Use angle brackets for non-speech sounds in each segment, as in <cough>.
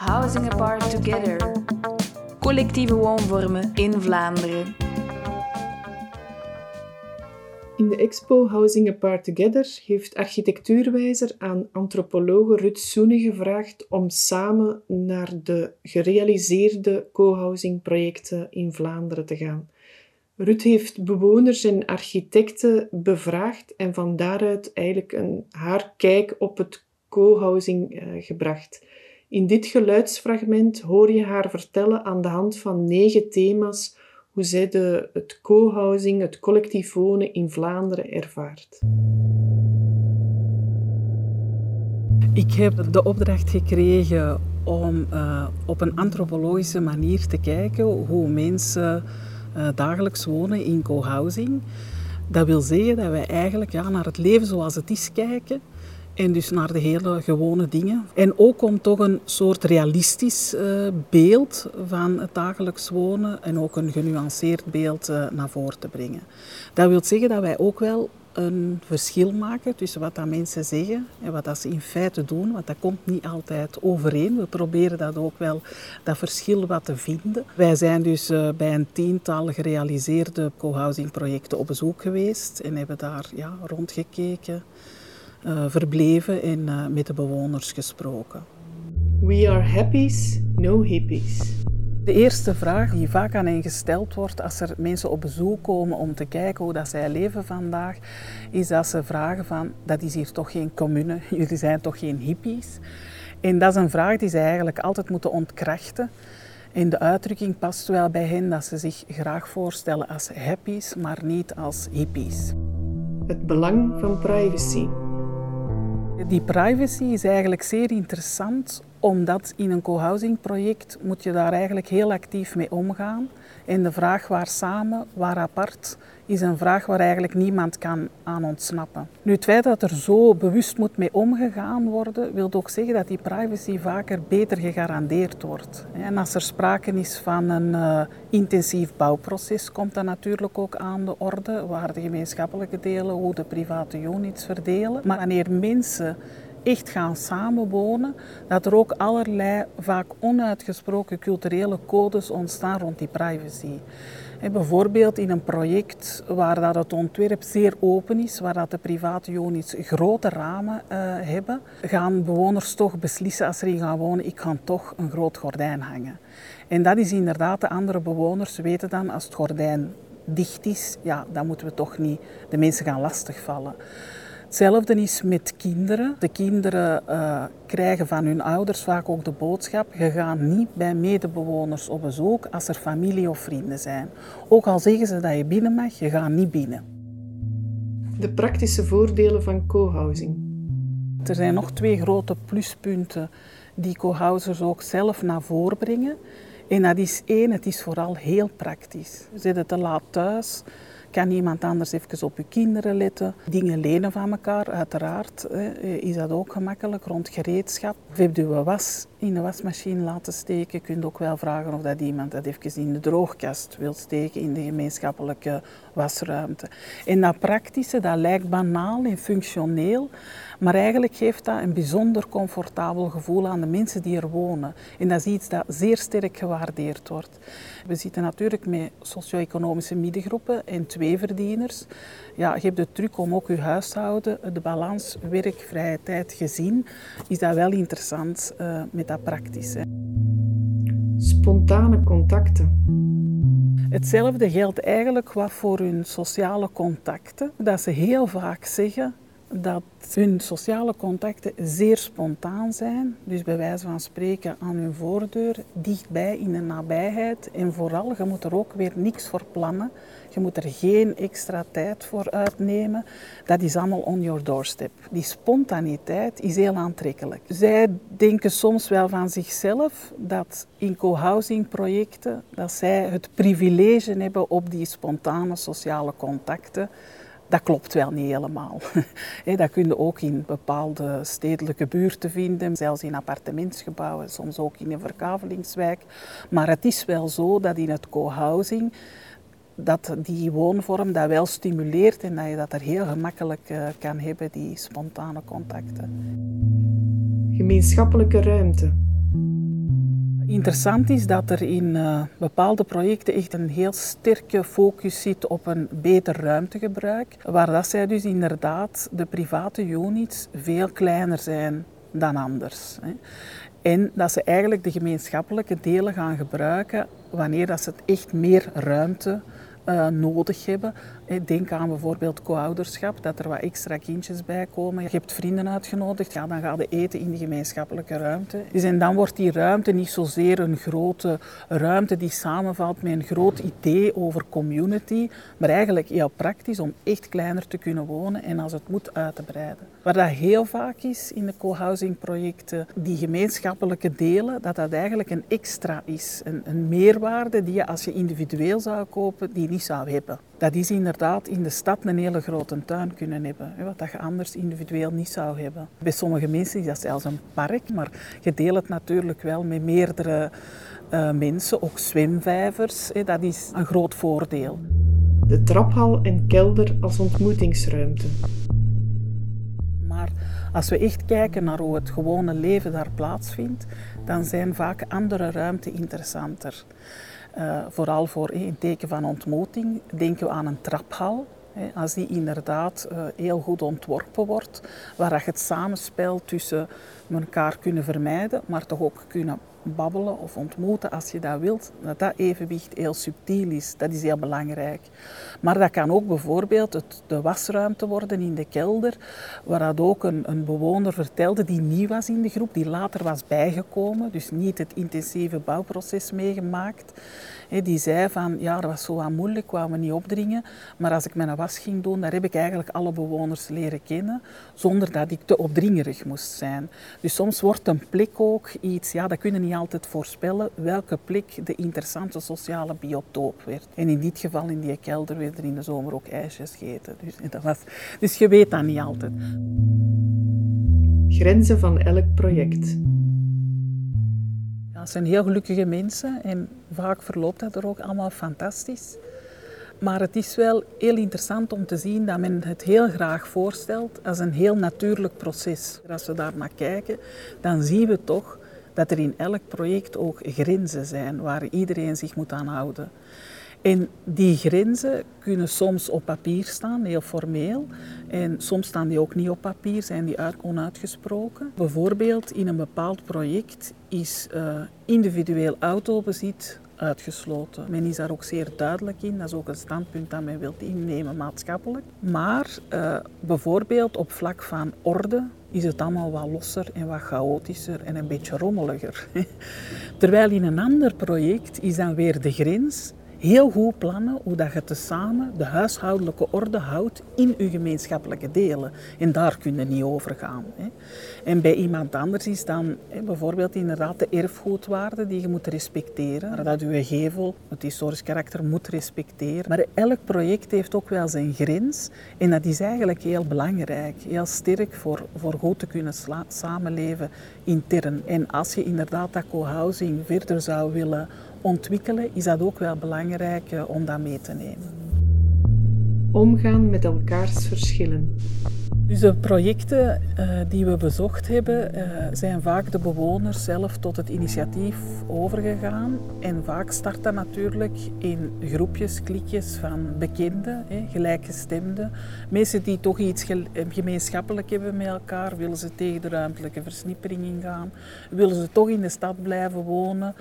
Housing Apart Together. Collectieve woonvormen in Vlaanderen. In de expo Housing Apart Together heeft architectuurwijzer aan antropologe Rut Soene gevraagd om samen naar de gerealiseerde co-housing projecten in Vlaanderen te gaan. Rut heeft bewoners en architecten bevraagd en van daaruit eigenlijk een, haar kijk op het co-housing eh, gebracht. In dit geluidsfragment hoor je haar vertellen aan de hand van negen thema's hoe zij de, het co-housing, het collectief wonen in Vlaanderen ervaart. Ik heb de opdracht gekregen om uh, op een antropologische manier te kijken hoe mensen uh, dagelijks wonen in co-housing. Dat wil zeggen dat wij eigenlijk ja, naar het leven zoals het is kijken en dus naar de hele gewone dingen. En ook om toch een soort realistisch uh, beeld van het dagelijks wonen en ook een genuanceerd beeld uh, naar voren te brengen. Dat wil zeggen dat wij ook wel een verschil maken tussen wat dat mensen zeggen en wat dat ze in feite doen, want dat komt niet altijd overeen. We proberen dat ook wel, dat verschil wat te vinden. Wij zijn dus uh, bij een tiental gerealiseerde co-housing projecten op bezoek geweest en hebben daar ja, rondgekeken verbleven en uh, met de bewoners gesproken. We are happies, no hippies. De eerste vraag die vaak aan hen gesteld wordt als er mensen op bezoek komen om te kijken hoe dat zij leven vandaag, is dat ze vragen van, dat is hier toch geen commune, <laughs> jullie zijn toch geen hippies? En dat is een vraag die ze eigenlijk altijd moeten ontkrachten. En de uitdrukking past wel bij hen dat ze zich graag voorstellen als happies, maar niet als hippies. Het belang van privacy. Die privacy is eigenlijk zeer interessant, omdat in een co-housing project moet je daar eigenlijk heel actief mee omgaan. En de vraag waar samen, waar apart, is een vraag waar eigenlijk niemand kan aan ontsnappen. Nu, het feit dat er zo bewust moet mee omgegaan worden, wil ook zeggen dat die privacy vaker beter gegarandeerd wordt. En als er sprake is van een uh, intensief bouwproces, komt dat natuurlijk ook aan de orde, waar de gemeenschappelijke delen, hoe de private units verdelen. Maar wanneer mensen echt gaan samenwonen, dat er ook allerlei vaak onuitgesproken culturele codes ontstaan rond die privacy. bijvoorbeeld in een project waar dat het ontwerp zeer open is, waar dat de private units grote ramen uh, hebben, gaan bewoners toch beslissen als ze erin gaan wonen, ik ga toch een groot gordijn hangen. En dat is inderdaad, de andere bewoners weten dan als het gordijn dicht is, ja, dan moeten we toch niet de mensen gaan lastigvallen. Hetzelfde is met kinderen. De kinderen uh, krijgen van hun ouders vaak ook de boodschap: je gaat niet bij medebewoners op bezoek als er familie of vrienden zijn. Ook al zeggen ze dat je binnen mag, je gaat niet binnen. De praktische voordelen van co-housing. Er zijn nog twee grote pluspunten die co-housers ook zelf naar voren brengen. En dat is één, het is vooral heel praktisch. Zit het te laat thuis, kan iemand anders even op je kinderen letten? Dingen lenen van elkaar, uiteraard is dat ook gemakkelijk rond gereedschap. Je was in de wasmachine laten steken, je ook wel vragen of dat iemand dat even in de droogkast wil steken in de gemeenschappelijke wasruimte. En dat praktische, dat lijkt banaal en functioneel, maar eigenlijk geeft dat een bijzonder comfortabel gevoel aan de mensen die er wonen. En dat is iets dat zeer sterk gewaardeerd wordt. We zitten natuurlijk met socio-economische middengroepen en tweeverdieners. Ja, je hebt de truc om ook je huishouden, de balans werk-vrije tijd gezien, is dat wel interessant uh, met dat praktische. Spontane contacten. Hetzelfde geldt eigenlijk wat voor hun sociale contacten. Dat ze heel vaak zeggen, dat hun sociale contacten zeer spontaan zijn. Dus bij wijze van spreken aan hun voordeur, dichtbij in de nabijheid. En vooral, je moet er ook weer niks voor plannen. Je moet er geen extra tijd voor uitnemen. Dat is allemaal on your doorstep. Die spontaniteit is heel aantrekkelijk. Zij denken soms wel van zichzelf dat in co-housing projecten dat zij het privilege hebben op die spontane sociale contacten dat klopt wel niet helemaal. <laughs> dat kun je ook in bepaalde stedelijke buurten vinden, zelfs in appartementsgebouwen, soms ook in een verkavelingswijk. Maar het is wel zo dat in het co-housing dat die woonvorm dat wel stimuleert en dat je dat er heel gemakkelijk uh, kan hebben, die spontane contacten. Gemeenschappelijke ruimte. Interessant is dat er in uh, bepaalde projecten echt een heel sterke focus zit op een beter ruimtegebruik, waar dat zij dus inderdaad de private units veel kleiner zijn dan anders. Hè. En dat ze eigenlijk de gemeenschappelijke delen gaan gebruiken wanneer dat ze het echt meer ruimte uh, nodig hebben. Denk aan bijvoorbeeld co-ouderschap, dat er wat extra kindjes bij komen. Je hebt vrienden uitgenodigd, ja, dan ga je eten in de gemeenschappelijke ruimte. Dus en dan wordt die ruimte niet zozeer een grote ruimte die samenvalt met een groot idee over community, maar eigenlijk heel praktisch om echt kleiner te kunnen wonen en als het moet uit te breiden. Waar dat heel vaak is in de co-housing projecten, die gemeenschappelijke delen, dat dat eigenlijk een extra is. Een, een meerwaarde die je als je individueel zou kopen, die niet zou hebben. Dat is inderdaad in de stad een hele grote tuin kunnen hebben, wat je anders individueel niet zou hebben. Bij sommige mensen is dat zelfs een park, maar je deelt het natuurlijk wel met meerdere uh, mensen, ook zwemvijvers, dat is een groot voordeel. De traphal en kelder als ontmoetingsruimte. Als we echt kijken naar hoe het gewone leven daar plaatsvindt, dan zijn vaak andere ruimten interessanter. Uh, vooral voor een teken van ontmoeting denken we aan een traphal. Als die inderdaad uh, heel goed ontworpen wordt, waar het samenspel tussen elkaar kunnen vermijden, maar toch ook kunnen babbelen of ontmoeten als je dat wilt, dat dat evenwicht heel subtiel is. Dat is heel belangrijk. Maar dat kan ook bijvoorbeeld het, de wasruimte worden in de kelder, waar dat ook een, een bewoner vertelde die nieuw was in de groep, die later was bijgekomen, dus niet het intensieve bouwproces meegemaakt. Die zei van, ja, dat was zo aan moeilijk, wou me niet opdringen, maar als ik mijn was ging doen, daar heb ik eigenlijk alle bewoners leren kennen, zonder dat ik te opdringerig moest zijn. Dus soms wordt een plek ook iets, ja, dat kunnen niet altijd voorspellen, welke plek de interessante sociale biotoop werd. En in dit geval, in die kelder, werden er in de zomer ook ijsjes gegeten. Dus, <laughs> dat was, dus je weet dat niet altijd. Grenzen van elk project. Ja, het zijn heel gelukkige mensen en vaak verloopt dat er ook allemaal fantastisch. Maar het is wel heel interessant om te zien dat men het heel graag voorstelt als een heel natuurlijk proces. Als we daar naar kijken, dan zien we toch dat er in elk project ook grenzen zijn waar iedereen zich moet aan houden. En die grenzen kunnen soms op papier staan, heel formeel. En soms staan die ook niet op papier, zijn die onuitgesproken. Bijvoorbeeld in een bepaald project is uh, individueel autobezit uitgesloten. Men is daar ook zeer duidelijk in. Dat is ook een standpunt dat men wil innemen maatschappelijk. Maar uh, bijvoorbeeld op vlak van orde is het allemaal wat losser en wat chaotischer en een beetje rommeliger. <laughs> Terwijl in een ander project is dan weer de grens heel goed plannen hoe dat je tezamen de huishoudelijke orde houdt in je gemeenschappelijke delen. En daar kun je niet over gaan. Hè. En bij iemand anders is dan hè, bijvoorbeeld inderdaad de erfgoedwaarde die je moet respecteren. Dat je gevel het historisch karakter moet respecteren. Maar elk project heeft ook wel zijn grens. En dat is eigenlijk heel belangrijk. Heel sterk voor, voor goed te kunnen samenleven intern. En als je inderdaad dat co-housing verder zou willen ontwikkelen, is dat ook wel belangrijk eh, om dat mee te nemen. Omgaan met elkaars verschillen. Dus de projecten uh, die we bezocht hebben, uh, zijn vaak de bewoners zelf tot het initiatief overgegaan. En vaak start dat natuurlijk in groepjes, klikjes van bekenden, hè, gelijkgestemden. Mensen die toch iets gemeenschappelijk hebben met elkaar. Willen ze tegen de ruimtelijke versnippering ingaan? Willen ze toch in de stad blijven wonen?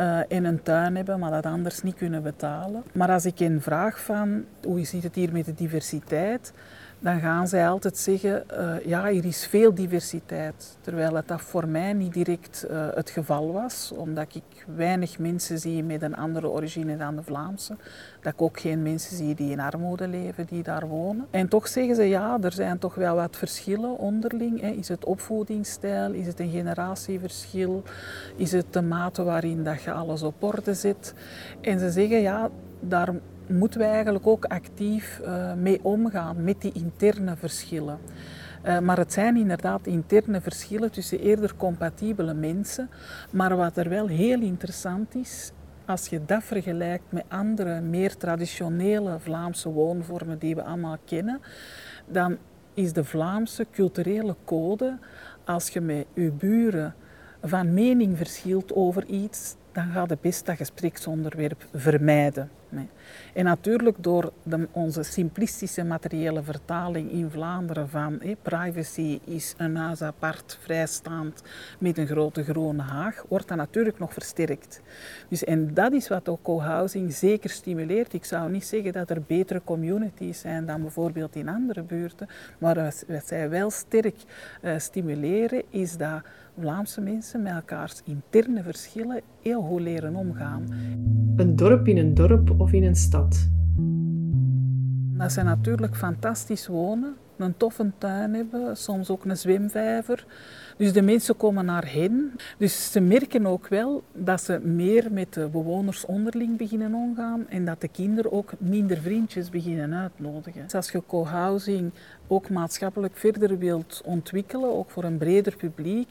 Uh, in een tuin hebben, maar dat anders niet kunnen betalen. Maar als ik een vraag van hoe zit het hier met de diversiteit, dan gaan zij altijd zeggen, uh, ja, er is veel diversiteit. Terwijl het dat voor mij niet direct uh, het geval was, omdat ik weinig mensen zie met een andere origine dan de Vlaamse. Dat ik ook geen mensen zie die in armoede leven, die daar wonen. En toch zeggen ze, ja, er zijn toch wel wat verschillen onderling. Hè. Is het opvoedingsstijl? Is het een generatieverschil? Is het de mate waarin dat je alles op orde zet? En ze zeggen, ja, daar moeten we eigenlijk ook actief uh, mee omgaan met die interne verschillen. Uh, maar het zijn inderdaad interne verschillen tussen eerder compatibele mensen. Maar wat er wel heel interessant is, als je dat vergelijkt met andere, meer traditionele Vlaamse woonvormen die we allemaal kennen, dan is de Vlaamse culturele code, als je met je buren van mening verschilt over iets, dan gaat het best dat gespreksonderwerp vermijden. En natuurlijk door de, onze simplistische materiële vertaling in Vlaanderen van privacy is een huis apart, vrijstaand, met een grote groene haag, wordt dat natuurlijk nog versterkt. Dus, en dat is wat ook co-housing zeker stimuleert. Ik zou niet zeggen dat er betere communities zijn dan bijvoorbeeld in andere buurten, maar wat, zij wel sterk uh, stimuleren is dat Vlaamse mensen met elkaars interne verschillen heel goed leren omgaan. Een dorp in een dorp of in een stad. Dat ze natuurlijk fantastisch wonen, een toffe tuin hebben, soms ook een zwemvijver. Dus de mensen komen naar hen. Dus ze merken ook wel dat ze meer met de bewoners onderling beginnen omgaan en dat de kinderen ook minder vriendjes beginnen uitnodigen. Dus als je co-housing ook maatschappelijk verder wilt ontwikkelen, ook voor een breder publiek,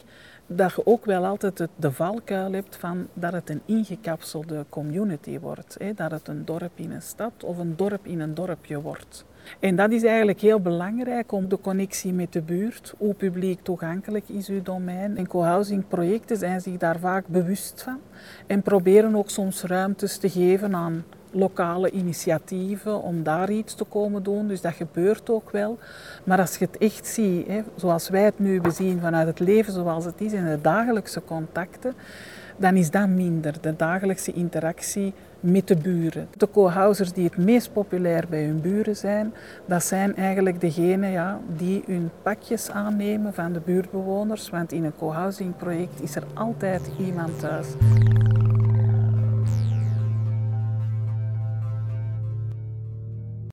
dat je ook wel altijd de valkuil hebt van dat het een ingekapselde community wordt. Hè? Dat het een dorp in een stad of een dorp in een dorpje wordt. En dat is eigenlijk heel belangrijk om de connectie met de buurt. Hoe publiek toegankelijk is uw domein? En co-housing projecten zijn zich daar vaak bewust van en proberen ook soms ruimtes te geven aan lokale initiatieven om daar iets te komen doen. Dus dat gebeurt ook wel. Maar als je het echt ziet, hè, zoals wij het nu bezien vanuit het leven zoals het is en de dagelijkse contacten, dan is dat minder, de dagelijkse interactie met de buren. De co-housers die het meest populair bij hun buren zijn, dat zijn eigenlijk degenen ja, die hun pakjes aannemen van de buurtbewoners, want in een co-housing project is er altijd iemand thuis.